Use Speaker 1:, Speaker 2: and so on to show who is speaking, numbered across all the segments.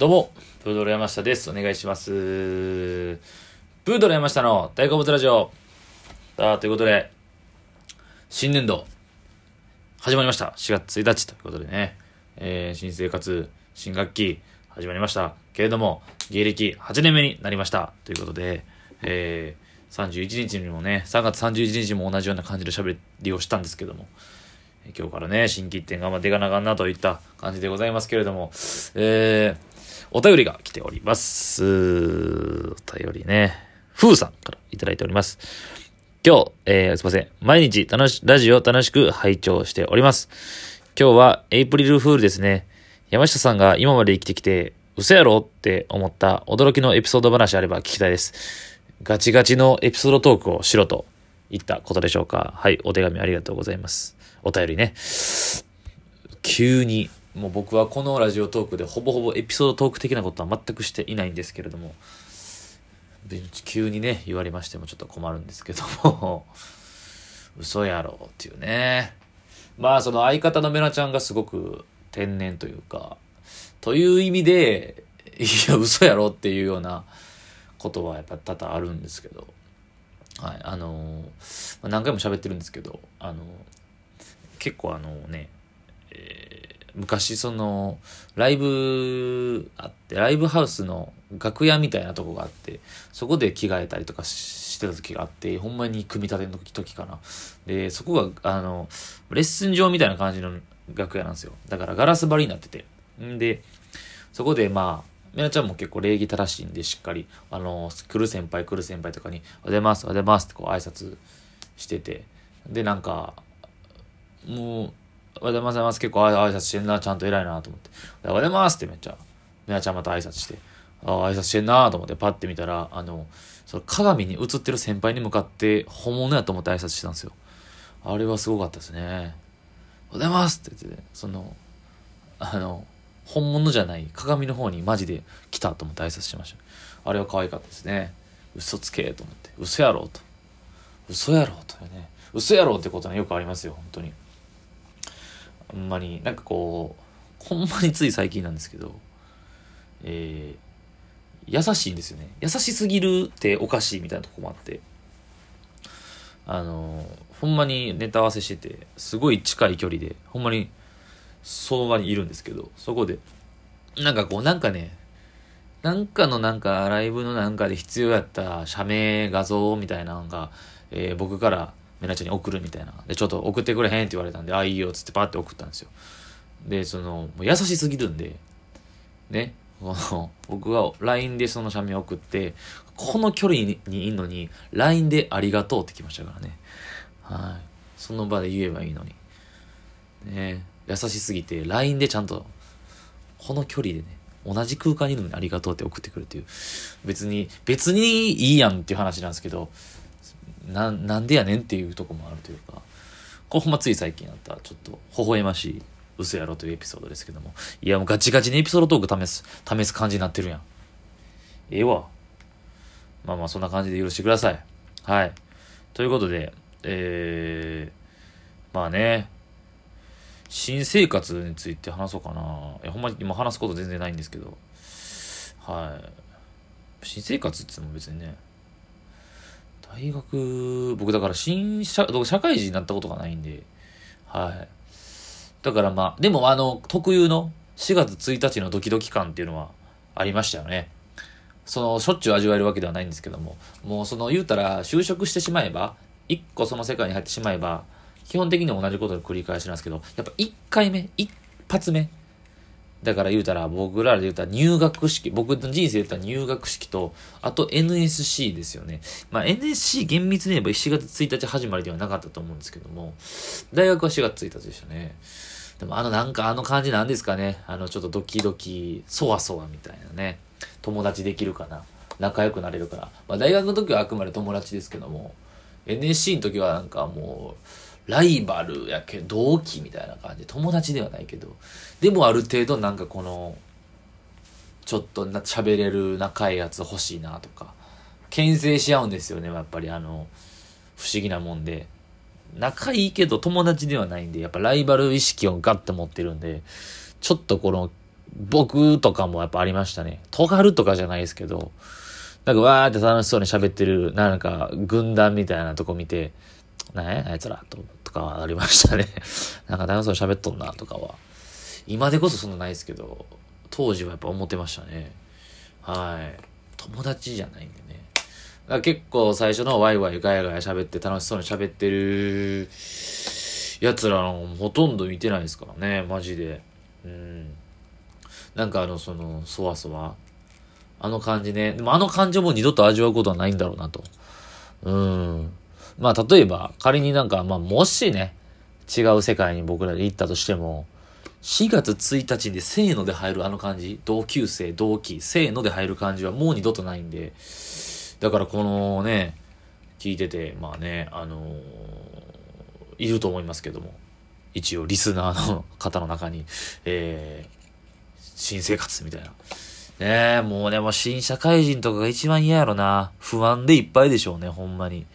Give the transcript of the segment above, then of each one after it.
Speaker 1: どうも、プードル山下です。お願いします。プードル山下の大好物ラジオ。さあ、ということで、新年度、始まりました。4月1日ということでね、えー、新生活、新学期、始まりました。けれども、芸歴8年目になりました。ということで、えー、31日にもね、3月31日も同じような感じで喋りをしたんですけども、今日からね、新規一点頑張っていかなあかんなといった感じでございますけれども、えー、お便りが来ております。お便りね、ふうさんからいただいております。今日、えー、すいません。毎日楽し、ラジオ楽しく拝聴しております。今日はエイプリルフールですね。山下さんが今まで生きてきて、嘘やろって思った驚きのエピソード話あれば聞きたいです。ガチガチのエピソードトークをしろと言ったことでしょうか。はい、お手紙ありがとうございます。お便りね。急に、もう僕はこのラジオトークでほぼほぼエピソードトーク的なことは全くしていないんですけれども、急にね、言われましてもちょっと困るんですけども、嘘やろっていうね。まあその相方のメナちゃんがすごく天然というか、という意味で、いや、嘘やろっていうようなことはやっぱ多々あるんですけど、はい、あのー何回も喋ってるんですけど、あの結構あのね、昔そのライブあってライブハウスの楽屋みたいなとこがあってそこで着替えたりとかしてた時があってほんまに組み立ての時かな。でそこがあのレッスン場みたいな感じの楽屋なんですよ。だからガラス張りになってて。んでそこでまあメナちゃんも結構礼儀正しいんでしっかりあの来る先輩来る先輩とかに「おはようございますおはようございます」ってこう挨拶してて。でなんかもう、おはようございます、結構あ挨拶してんな、ちゃんと偉いなと思って。おはようございますってめっちゃ、めなちゃんまた挨拶して、ああ挨拶してんなと思ってパッて見たら、あの、その鏡に映ってる先輩に向かって本物やと思って挨拶したんですよ。あれはすごかったですね。おはようございますって言って、その、あの、本物じゃない鏡の方にマジで来たと思って挨拶しました。あれは可愛かったですね。嘘つけと思って。嘘やろうと。嘘やろうというね。嘘やろうってことはよくありますよ、本当に。ほんまに、なんかこう、ほんまについ最近なんですけど、えー、優しいんですよね。優しすぎるっておかしいみたいなとこもあって、あの、ほんまにネタ合わせしてて、すごい近い距離で、ほんまに、その場にいるんですけど、そこで、なんかこう、なんかね、なんかのなんかライブのなんかで必要やった社名画像みたいなのが、えー僕からメナちゃんに送るみたいな。で、ちょっと送ってくれへんって言われたんで、あ、いいよっつってパッて送ったんですよ。で、その、もう優しすぎるんで、ね、この僕が LINE でその写メ送って、この距離にいんのに、LINE でありがとうって来ましたからね。はい。その場で言えばいいのに。ね優しすぎて、LINE でちゃんと、この距離でね、同じ空間にいるのにありがとうって送ってくるっていう。別に、別にいいやんっていう話なんですけど、な、なんでやねんっていうとこもあるというか、これほんまつい最近あった、ちょっと微笑ましい嘘やろというエピソードですけども。いや、もうガチガチにエピソードトーク試す、試す感じになってるやん。ええわ。まあまあ、そんな感じで許してください。はい。ということで、えー、まあね、新生活について話そうかな。いや、ほんまに今話すこと全然ないんですけど、はい。新生活って言っても別にね、大学、僕だから新社、社会人になったことがないんで、はい。だからまあ、でもあの、特有の4月1日のドキドキ感っていうのはありましたよね。その、しょっちゅう味わえるわけではないんですけども、もうその言うたら就職してしまえば、一個その世界に入ってしまえば、基本的に同じことの繰り返しなんですけど、やっぱ1回目、一発目、だから言うたら、僕らで言うたら入学式、僕の人生で言ったら入学式と、あと NSC ですよね。まあ NSC 厳密に言えば4月1日始まりではなかったと思うんですけども、大学は4月1日でしたね。でもあのなんかあの感じなんですかね。あのちょっとドキドキ、そわそわみたいなね。友達できるかな。仲良くなれるかな。まあ大学の時はあくまで友達ですけども、NSC の時はなんかもう、ライバルやけど、同期みたいな感じ。友達ではないけど。でもある程度なんかこの、ちょっとな喋れる仲いいやつ欲しいなとか、牽制し合うんですよね、やっぱりあの、不思議なもんで。仲いいけど友達ではないんで、やっぱライバル意識をガッて持ってるんで、ちょっとこの、僕とかもやっぱありましたね。尖るとかじゃないですけど、なんかわーって楽しそうに喋ってる、なんか軍団みたいなとこ見て、なんやあいつらと思っ、とかはありましたね。なんか楽しそうに喋っとんなとかは。今でこそそんなないですけど、当時はやっぱ思ってましたね。はい。友達じゃないんでね。だから結構最初のワイワイガヤガヤ喋って楽しそうに喋ってる奴らのほとんど見てないですからね、マジで。うん。なんかあの、その、そわそわ。あの感じね。でもあの感情も二度と味わうことはないんだろうなと。うん。まあ例えば、仮になんか、まあもしね、違う世界に僕らで行ったとしても、4月1日でせーので入るあの感じ、同級生、同期、せーので入る感じはもう二度とないんで、だからこのね、聞いてて、まあね、あのー、いると思いますけども、一応リスナーの方の中に、えー、新生活みたいな。ねえ、もうね、も新社会人とかが一番嫌やろな。不安でいっぱいでしょうね、ほんまに。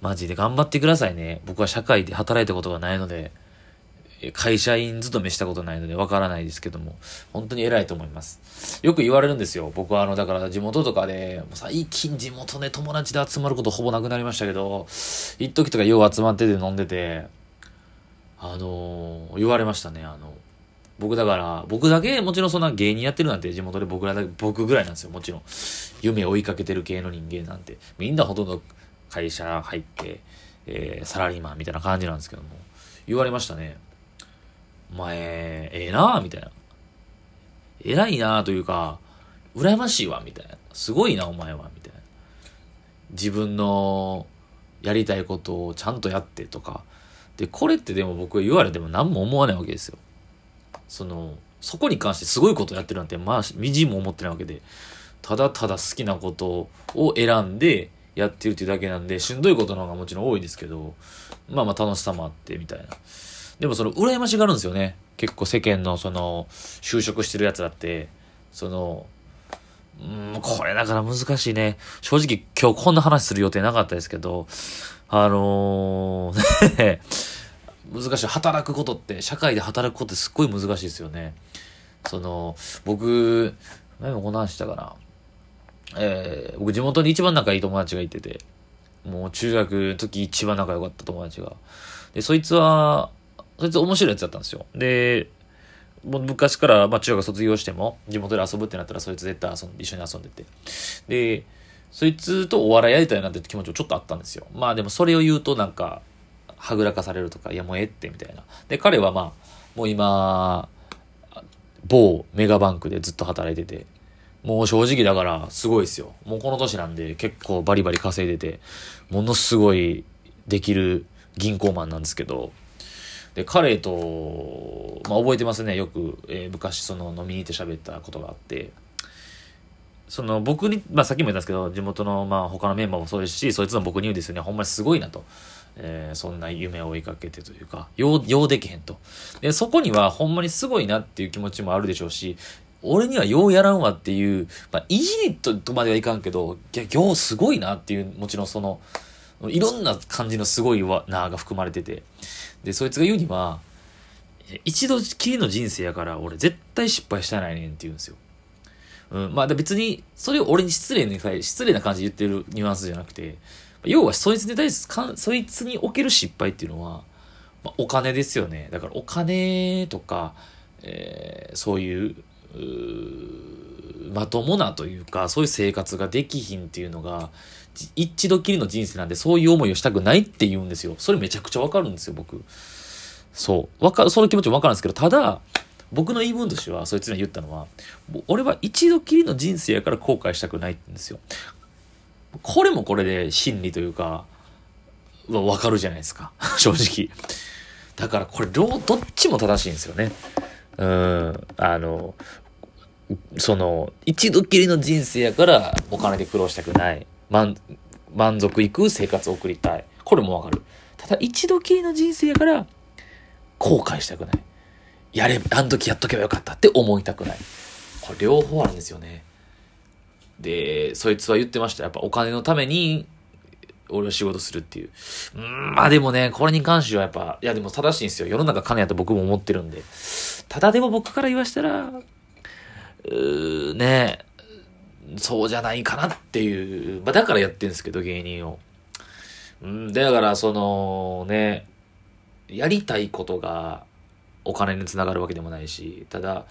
Speaker 1: マジで頑張ってくださいね。僕は社会で働いたことがないので、会社員勤めしたことないのでわからないですけども、本当に偉いと思います。よく言われるんですよ。僕はあの、だから地元とかで、最近地元で友達で集まることほぼなくなりましたけど、一時とかよう集まってて飲んでて、あのー、言われましたね。あの、僕だから、僕だけもちろんそんな芸人やってるなんて地元で僕らだけ、僕ぐらいなんですよ。もちろん。夢追いかけてる系の人間なんて。みんなほとんど会社入って、えー、サラリーマンみたいな感じなんですけども。言われましたね。お前、ええなみたいな。偉いなというか、羨ましいわ、みたいな。すごいな、お前は、みたいな。自分のやりたいことをちゃんとやってとか。で、これってでも僕言われても何も思わないわけですよ。その、そこに関してすごいことやってるなんて、まあ、みじんも思ってないわけで、ただただ好きなことを選んでやってるっていうだけなんで、しんどいことの方がもちろん多いですけど、まあまあ楽しさもあって、みたいな。でもその、羨ましがあるんですよね。結構世間のその、就職してるやつだって、その、うん、これだから難しいね。正直今日こんな話する予定なかったですけど、あのー、ね、難しい。働くことって、社会で働くことってすっごい難しいですよね。その、僕、何もこの話したかな。えー、僕地元に一番仲いい友達がいてて、もう中学の時一番仲良かった友達が。で、そいつは、そいつ面白いやつだったんですよ。で、もう昔から、まあ中学卒業しても、地元で遊ぶってなったらそいつ絶対遊んで、一緒に遊んでて。で、そいつとお笑いやりたいなって気持ちもちょっとあったんですよ。まあでもそれを言うとなんか、はぐらかされるとか、いやもうええってみたいな。で、彼はまあ、もう今、某メガバンクでずっと働いてて、もう正直だからすごいですよ。もうこの年なんで結構バリバリ稼いでて、ものすごいできる銀行マンなんですけど、で、彼と、まあ覚えてますね。よく、えー、昔その飲みに行って喋ったことがあって、その僕に、まあさっきも言ったんですけど、地元のまあ他のメンバーもそうですし、そいつも僕に言うんですよね、ほんまにすごいなと。えー、そんな夢を追いかけてというか、よう、ようできへんと。で、そこにはほんまにすごいなっていう気持ちもあるでしょうし、俺にはようやらんわっていう、まあ、いじりとまではいかんけど、いや、ようすごいなっていう、もちろんその、いろんな感じのすごいわなが含まれてて。で、そいつが言うには、一度きりの人生やから俺絶対失敗したないねんって言うんですよ。うん、まあ別に、それを俺に失礼に、失礼な感じで言ってるニュアンスじゃなくて、要はそいつに対する、そいつにおける失敗っていうのは、まあ、お金ですよね。だからお金とか、えー、そういうまともなというか、そういう生活ができひんっていうのが、一度きりの人生なんでそういう思いをしたくないって言うんですよ。それめちゃくちゃわかるんですよ、僕。そう。わかる、その気持ちもわかるんですけど、ただ、僕の言い分としては、そいつに言ったのは、俺は一度きりの人生やから後悔したくないって言うんですよ。これもこれで真理というか、わかるじゃないですか。正直。だからこれ両、どっちも正しいんですよね。うん。あの、その、一度きりの人生やからお金で苦労したくない。満、満足いく生活を送りたい。これもわかる。ただ一度きりの人生やから後悔したくない。やれ、あの時やっとけばよかったって思いたくない。これ両方あるんですよね。で、そいつは言ってました。やっぱお金のために俺は仕事するっていう。うん、まあでもね、これに関してはやっぱ、いやでも正しいんですよ。世の中金やと僕も思ってるんで。ただでも僕から言わしたら、うーね、そうじゃないかなっていう、まあだからやってるんですけど、芸人を。うん、だからそのね、やりたいことがお金につながるわけでもないし、ただ、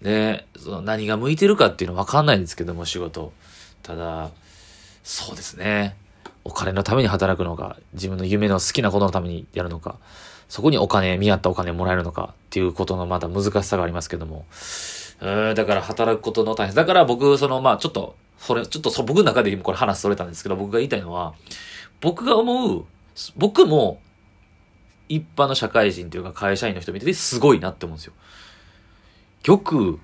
Speaker 1: ね、その何が向いてるかっていうのは分かんないんですけども、仕事。ただ、そうですね。お金のために働くのか、自分の夢の好きなことのためにやるのか、そこにお金、見合ったお金もらえるのかっていうことのまた難しさがありますけども。うん、だから働くことの大変。だから僕、その、まあちょっと、それ、ちょっとそ僕の中で今これ話それたんですけど、僕が言いたいのは、僕が思う、僕も、一般の社会人というか会社員の人見ててすごいなって思うんですよ。よく、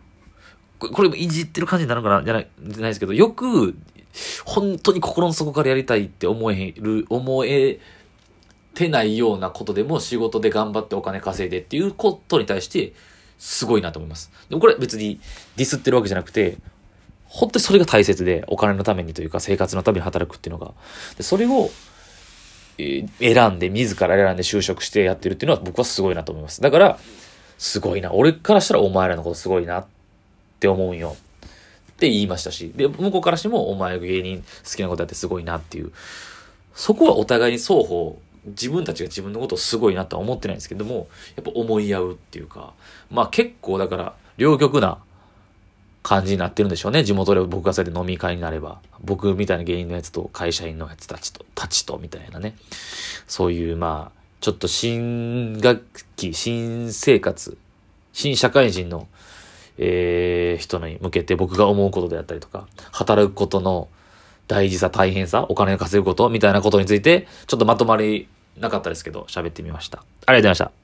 Speaker 1: これこれいじってる感じになるのかな？じゃない、じゃないですけど、よく、本当に心の底からやりたいって思える、思えてないようなことでも仕事で頑張ってお金稼いでっていうことに対して、すごいなと思います。でもこれ別にディスってるわけじゃなくて、本当にそれが大切で、お金のためにというか生活のために働くっていうのが。でそれを、えー選んで、自ら選んで就職してやってるっていうのは僕はすごいなと思います。だから、すごいな。俺からしたらお前らのことすごいなって思うよ。って言いましたし、で、向こうからしてもお前芸人好きなことやってすごいなっていう。そこはお互いに双方、自分たちが自分のことをすごいなとは思ってないんですけども、やっぱ思い合うっていうか、まあ結構だから、両極な感じになってるんでしょうね。地元で僕がそうやって飲み会になれば。僕みたいな芸人のやつと会社員のやつたちと、たちと、みたいなね。そういう、まあ、ちょっと新学期、新生活、新社会人の、えー、人に向けて僕が思うことであったりとか、働くことの大事さ、大変さ、お金を稼ぐことみたいなことについて、ちょっとまとまりなかったですけど、喋ってみました。ありがとうございました。